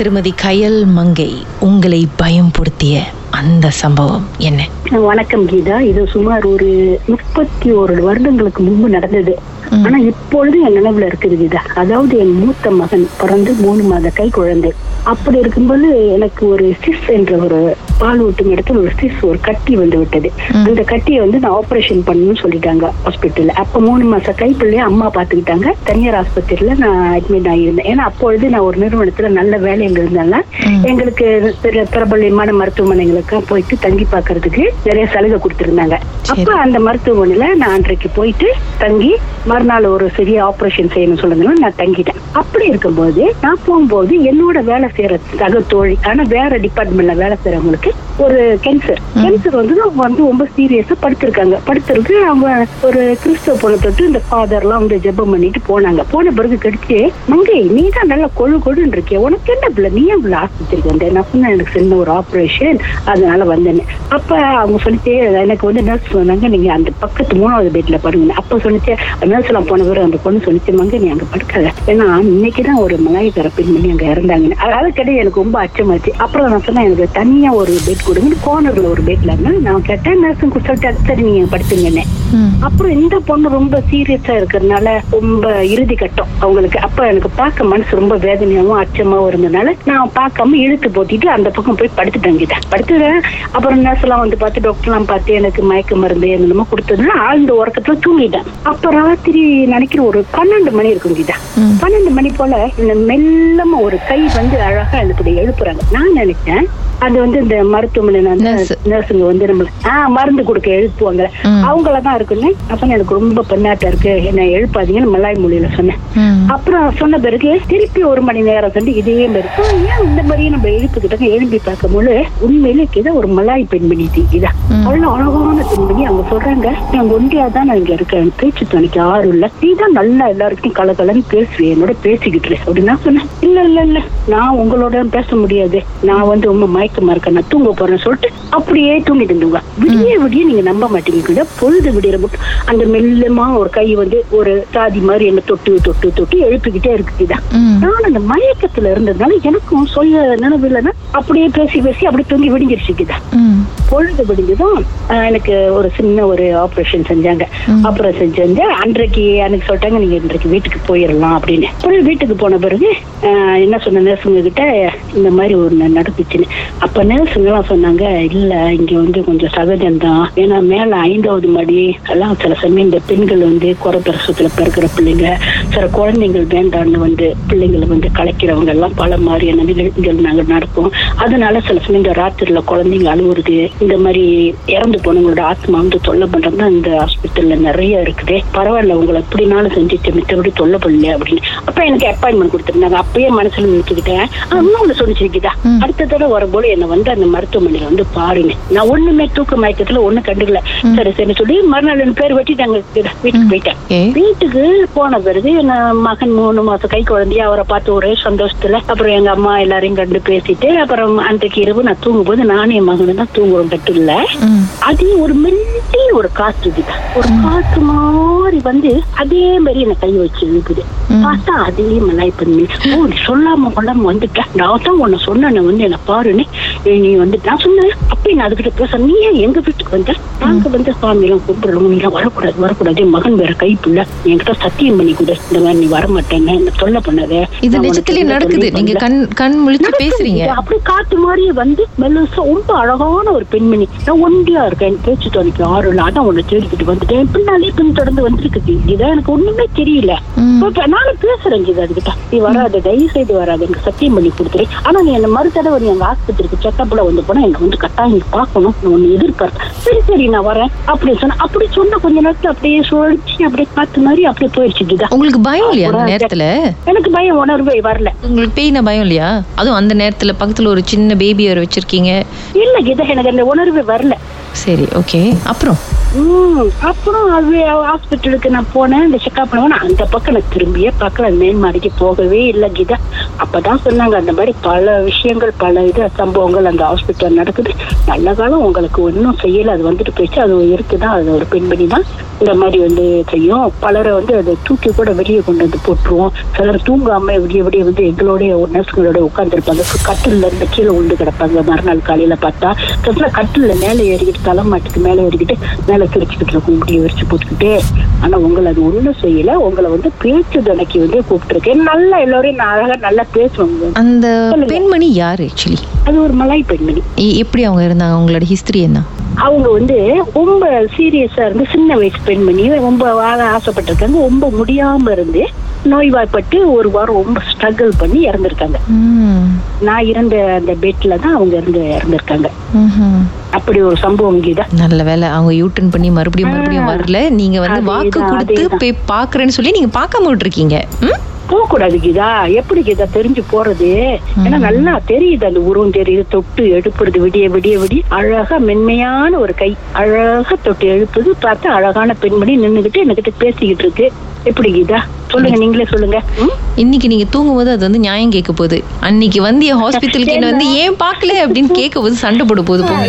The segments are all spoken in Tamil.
திருமதி கயல் மங்கை உங்களை பயம்படுத்திய அந்த சம்பவம் என்ன? வணக்கம் கீதா. இது சுமார் ஒரு முப்பத்தி ஒரு வருடங்களுக்கு முன்பு நடந்தது. ஆனா இப்பொழுது என் நினைவுல இருக்குது கீதா. அதாவது என் மூத்த மகன் பிறந்து மூணு மாத கை குழந்தை. அப்படி இருக்கும்போது எனக்கு ஒரு சிஸ் என்ற ஒரு பால் ஊட்டும் இடத்துல ஒரு சிஸ் ஒரு கட்டி வந்து விட்டது. அந்த கட்டியை வந்து நான் ஆபரேஷன் பண்ணணும்னு சொல்லிட்டாங்க ஹாஸ்பிட்டல்ல அப்ப மூணு மாச கை பிள்ளைய அம்மா பாத்துக்கிட்டாங்க தனியார் ஆஸ்பத்திரியில நான் அட்மிட் ஆகியிருந்தேன். ஏன்னா அப்பொழுது நான் ஒரு நிறுவனத்துல நல்ல வேலையில இருந்தால எங்களுக்கு பிர- பிரபல்யமான மருத்துவமனைகளுக்கு போயிட்டு தங்கி பார்க்கிறதுக்கு நிறைய சலுகை கொடுத்திருந்தாங்க. அப்ப அந்த மருத்துவமனையில நான் அன்றைக்கு போயிட்டு தங்கி மறுநாள் ஒரு சிறிய ஆபரேஷன் செய்யணும் சொல்லுங்க நான் தங்கிட்டேன். அப்படி இருக்கும்போது நான் போகும்போது என்னோட வேலை செய்யற சக தோழி ஆனா வேற டிபார்ட்மெண்ட்ல வேலை செய்யறவங்களுக்கு ஒரு கேன்சர் கேன்சர் வந்து அவங்க வந்து ரொம்ப சீரியஸா படுத்திருக்காங்க. படுத்திருக்கு அவங்க ஒரு கிறிஸ்தவ பொண்ணை தொட்டு இந்த ஃபாதர் எல்லாம் வந்து ஜெபம் பண்ணிட்டு போனாங்க. போன பிறகு கடிச்சு மங்கை நீ தான் நல்லா கொழு கொழுன்னு இருக்கிய உனக்கு என்ன பிள்ளை? நீ பிள்ளை ஆஸ்பத்திரிக்கு வந்த? நான் சொன்னேன் எனக்கு சின்ன ஒரு ஆபரேஷன் அதனால வந்தேன்னு. அப்ப அவங்க சொல்லிட்டு எனக்கு வந்து நர்ஸ் சொன்னாங்க நீங்க அந்த பக்கத்து மூணாவது பெட்ல படுங்க. அப்ப சொல்லிச்சு நர்ஸ் எல்லாம் போன பிறகு அந்த பொண்ணு சொல்லிச்சு மங்க நீ அங்க படுக்காத. ஏன்னா இன்னைக்குதான் ஒரு மலாய்க்கார பெண் பண்ணி அங்க இறந்தாங்க அதுக்கிட்ட எனக்கு ரொம்ப அச்சமாச்சு. அப்புறம் நான் சொன்னேன் எனக்கு தனியாக ஒரு பெட் கொடுங்க கோனரில் ஒரு பெட்டில் இருந்தேன் நான் கேட்டேன் நர்ஸும் சொல்லிட்டு சரி நீங்கள் படுத்துங்கன்னே அப்புறம் இந்த பொண்ணு ரொம்ப சீரியஸா இருக்கிறதுனால ரொம்ப இறுதி கட்டம் அவங்களுக்கு. அப்ப எனக்கு பார்க்க மனசு ரொம்ப வேதனையாவும் அச்சமாவும் இருந்ததுனால நான் பார்க்காம இழுத்து போத்திட்டு அந்த பக்கம் போய் படுத்து தங்கிட்டேன். படுத்துட்டேன். அப்புறம் நர்ஸ் எல்லாம் வந்து பார்த்து டாக்டர் எல்லாம் பார்த்து எனக்கு மயக்க மருந்து என்னமோ கொடுத்ததுன்னா ஆழ்ந்த உறக்கத்துல தூங்கிட்டேன். அப்ப ராத்திரி நினைக்கிற ஒரு பன்னெண்டு மணி இருக்கும் கீதா. பன்னெண்டு மணி போல இந்த மெல்லமா ஒரு கை வந்து அழகா எழுப்படி எழுப்புறாங்க. நான் நினைச்சேன் அது வந்து இந்த மருத்துவமனை. நர்ஸுங்க வந்து நம்ம ஆஹ் மருந்து கொடுக்க எழுப்புவாங்க. அவங்களதான் இருக்குன்னு அப்ப எனக்கு ரொம்ப பெண்ணாட்டம் இருக்கு. என்ன எழுப்பாதீங்கன்னு மலாய் மொழியில சொன்னேன். அப்புறம் சொன்ன பிறகு திருப்பி ஒரு மணி நேரம் வந்து இதே மாதிரி "ஆ, ஏன் இந்த மாதிரியே நம்ம எழுப்புக்கிட்டாங்க எழுப்பி பார்க்கும்போது உண்மையிலே இதை ஒரு மலாய் பெண்மணி இதா அவ்வளவு அழகான பெண்மணி. அவங்க சொல்றாங்க நான் தான் நான் இங்க இருக்கேன். பேச்சு துணைக்கு ஆறு இல்ல. நீ தான் நல்லா எல்லாருக்கும் கலகலன்னு பேசுவேன் என்னோட பேசிக்கிட்டு இரு." அப்படின்னு நான் சொன்னேன். இல்ல இல்ல இல்ல. நான் உங்களோட பேச முடியாது. நான் வந்து ரொம்ப மயக்கமா இருக்கேன். நான் தூங்க போறேன்னு சொல்லிட்டு அப்படியே தூங்கிட்டு இருந்துங்க விடிய விடிய நீங்க நம்ப மாட்டீங்க. பொழுது விடியற மட்டும் அந்த மெல்லமா ஒரு கை வந்து ஒரு சாதி மாதிரி என்ன தொட்டு தொட்டு தொட்டு எழுப்பிக்கிட்டே இருக்குதா நான் அந்த மயக்கத்துல இருந்ததுனால எனக்கும் சொல்ல நினைவு இல்லைன்னா அப்படியே பேசி பேசி அப்படியே தூங்கி விடிஞ்சிருச்சுக்குதா பொழுது விடிஞ்சதும் எனக்கு ஒரு சின்ன ஒரு ஆபரேஷன் செஞ்சாங்க. அப்புறம் செஞ்சாங்க அன்றைக்கு அன்னைக்கு சொல்லிட்டாங்க நீங்க இன்றைக்கு வீட்டுக்கு போயிடலாம் அப்படின்னு. அப்புறம் வீட்டுக்கு போன பிறகு என்ன சொன்ன நர்ஸுங்க கிட்ட இந்த மாதிரி ஒரு நடந்துச்சுன்னு. அப்ப நர்ஸுங்க எல்லாம் சொன்னாங்க இல்ல இங்க வந்து கொஞ்சம் சகஜம்தான். ஏன்னா மேல ஐந்தாவது மடி எல்லாம் சில சமயம் இந்த பெண்கள் வந்து குறை பிரசவத்துல பிறக்கிற பிள்ளைங்க சில குழந்தைகள் வேண்டான்னு வந்து பிள்ளைங்களை வந்து கலைக்கிறவங்க எல்லாம் பல மாதிரியான நிகழ்ச்சிகள் நாங்க நடப்போம் அதனால சில சமயம் இந்த ராத்திரில குழந்தைங்க அழுவுறது இந்த மாதிரி இறந்து போனவங்களோட ஆத்மா வந்து தொல்லை பண்றது இந்த ஹாஸ்பிட்டல்ல நிறைய இருக்குது. பரவாயில்ல உங்களை எப்படினாலும் செஞ்சுட்டு மித்தபடி தொல்லை பண்ணல அப்படின்னு. அப்ப எனக்கு அப்பாயின்மெண்ட் கொடுத்திருந்தாங்க அப்பயே மனசுல நினைச்சுக்கிட்டேன். இன்னொன்னு சொல்லிச்சிருக்குதா? அடுத்த தடவை வரும்போது என்ன வந்து அந்த மருத்துவமனையில வந்து பாருங்க. நான் ஒண்ணுமே தூக்க மயக்கத்துல ஒண்ணு கண்டுக்கல. சரி சரி சொல்லி மறுநாள் ரெண்டு பேர் வெட்டிட்டாங்க. வீட்டுக்கு போயிட்டேன். வீட்டுக்கு போன பிறகு நான் மகன் மூணு மாசம் கை குழந்தைய அவரை பார்த்து ஒரே சந்தோஷத்துல அப்புறம் எங்க அம்மா எல்லாரையும் கண்டு பேசிட்டு அப்புறம் அன்றைக்கு இரவு நான் தூங்கும்போது நானும் என் மகனும் தான் தூங்குறோம் கட்டுல அது ஒரு மெல்லி ஒரு காற்று இதுதான் ஒரு காற்று மாதிரி வந்து அதே மாதிரி என்ன கை வச்சு இழுக்குது. பார்த்தா அதே மலாய் பண்ணி ஓ சொல்லாம கொள்ளாம வந்துட்டேன் நான் தான் உன்னை சொன்னேன் வந்து என்ன பாருன்னு. நீ வந்து நான் சொன்னேன். அப்ப நான் அதுகிட்ட பேச நீ ஏன் எங்க வீட்டுக்கு வந்த? நாங்க வந்து சாமி எல்லாம் கும்பிடணும் நீ எல்லாம் வரக்கூடாது வரக்கூடாது. மகன் வேற கை பிள்ளை என்கிட்ட சத்தியம் பண்ணி கொடு. இந்த மாதிரி நீ வரமாட்டேன்னு என்ன தொல்லை பண்ணாத. இது நிஜத்திலே நடக்குது. நீங்க. கண் கண் முழிச்சு பேசுறீங்க. இது அப்படியே காத்து மாதிரியே வந்து மெல்லுசா ரொம்ப அழகான ஒரு பெண்மணி. நான் ஒண்டியா இருக்கேன். பேச்சு துணைக்கு ஆறு இல்ல. அதான் உன்னை தேடிக்கிட்டு வந்துட்டேன். பின்னாலே பின் தொடர்ந்து வந்திருக்கு இதான் எனக்கு ஒண்ணுமே தெரியல. நானும் பேசுறேன் இது அதுக்கிட்ட நீ வராத தயவு செய்து வராது. எனக்கு சத்தியம் பண்ணி கொடுத்துரு. ஆனா நீ என்ன மறுதடவை நீ எங்க ஆஸ்பத்திரிக்கு செக்கப்ல வந்து போனா எனக்கு வந்து கட்டாயம் நீ பார்க்கணும். நான் எதிர்பார்த்தேன் சரி சரி நான் வரேன். அப்படி சொன்ன அப்படி சொன்ன கொஞ்ச நேரத்துல அப்படியே சுழற்சி அப்படியே காத்து மாதிரி அப்படியே போயிடுச்சு இதுதான். உங்களுக்கு பயம் இல்லையா அந்த நேரத்துல? எனக்கு பயம் உணர்வே வரல. உங்களுக்கு பேய்னா பயம் இல்லையா? அதுவும் அந்த நேரத்துல பக்கத்துல ஒரு சின்ன பேபி வேற வச்சிருக்கீங்க. இல்ல கீதா எனக்கு அந்த உணர்வு வரல. சரி ஓகே அப்புறம்? அப்புறம் அது ஹாஸ்பிட்டலுக்கு நான் போனேன். இந்த செக்அப் பண்ணுவேன் அந்த பக்கம் நான் திரும்பியே பார்க்கல. மேல் மாடிக்கு போகவே இல்லை கீதா. அப்பதான் சொன்னாங்க அந்த மாதிரி பல விஷயங்கள் பல இது சம்பவங்கள் அந்த ஹாஸ்பிட்டல் நடக்குது. நல்ல காலம் உங்களுக்கு ஒன்றும் செய்யல. அது வந்துட்டு போயிடுச்சு. அது இருக்குதான். அது ஒரு பெண்மணி தான். இந்த மாதிரி வந்து செய்யும். பலரை வந்து அதை தூக்கி கூட வெளியே கொண்டு வந்து போட்டுருவோம். சிலர் தூங்காம விடிய விடிய வந்து எங்களோட நர்ஸுங்களோட உட்காந்துருப்பாங்க கட்டில்ல இருந்து கீழே உண்டு கிடப்பாங்க. மறுநாள் காலையில பார்த்தா. கட்டில மேலே ஏறிக்கிட்டு தலைமாட்டுக்கு மேலே ஏறிக்கிட்டு மேலே சிரிச்சுக்கிட்டு இருக்கும் விரிச்சு போட்டுக்கிட்டு. ஆனா உங்களை அது ஒண்ணும் செய்யல. உங்களை வந்து பேச்சு துணைக்கு வந்து கூப்பிட்டுருக்கேன். நல்லா எல்லாரையும் அழகா நல்லா பேசுவாங்க அந்த. பெண்மணி யார் ஆக்சுவலி அது ஒரு மலாய் பெண்மணி. எப்படி அவங்க இருந்தாங்க? அவங்களோட ஹிஸ்டரி என்ன? அவங்க வந்து ரொம்ப சீரியஸா இருந்து சின்ன வயசு பெண்மணி. ரொம்ப வாழ ஆசைப்பட்டிருக்காங்க. ரொம்ப முடியாம இருந்து நோய்வாய்ப்பட்டு ஒரு வாரம் ரொம்ப ஸ்ட்ரகிள் பண்ணி இறந்திருக்காங்க. நான் இருந்த அந்த பெட்ல தான் அவங்க இருந்து இறந்திருக்காங்க. அப்படி ஒரு சம்பவம் கீதா நல்ல வேலை அவங்க யூட்டன் பண்ணி மறுபடியும் மறுபடியும். வரல நீங்க வந்து வாக்கு கொடுத்து. போய் பாக்குறேன்னு சொல்லி நீங்க பார்க்காம விட்டுருக்கீங்க ம்? போக கூடாது கீதா எப்படி கீதா தெரிஞ்சு போறது? ஏன்னா நல்லா தெரியுது அந்த உருவம் தெரியுது. தொட்டு எழுப்புறது விடிய விடிய விடிய. அழகா மென்மையான ஒரு கை. அழகா தொட்டு எழுப்புது. பார்த்தா அழகான பெண்மணி நின்னுகிட்டு என்கிட்ட பேசிக்கிட்டு இருக்கு. எப்படி கீதா? சொல்லுங்க நீங்களே சொல்லுங்க? இன்னைக்கு நீங்க தூங்கும்போது அது வந்து நியாயம் கேட்க போகுது. அன்னைக்கு வந்து ஹாஸ்பிட்டலுக்கு என்ன வந்து ஏன் பார்க்கல அப்படின்னு கேட்க போது சண்டை போட போகுது போங்க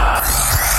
Rock.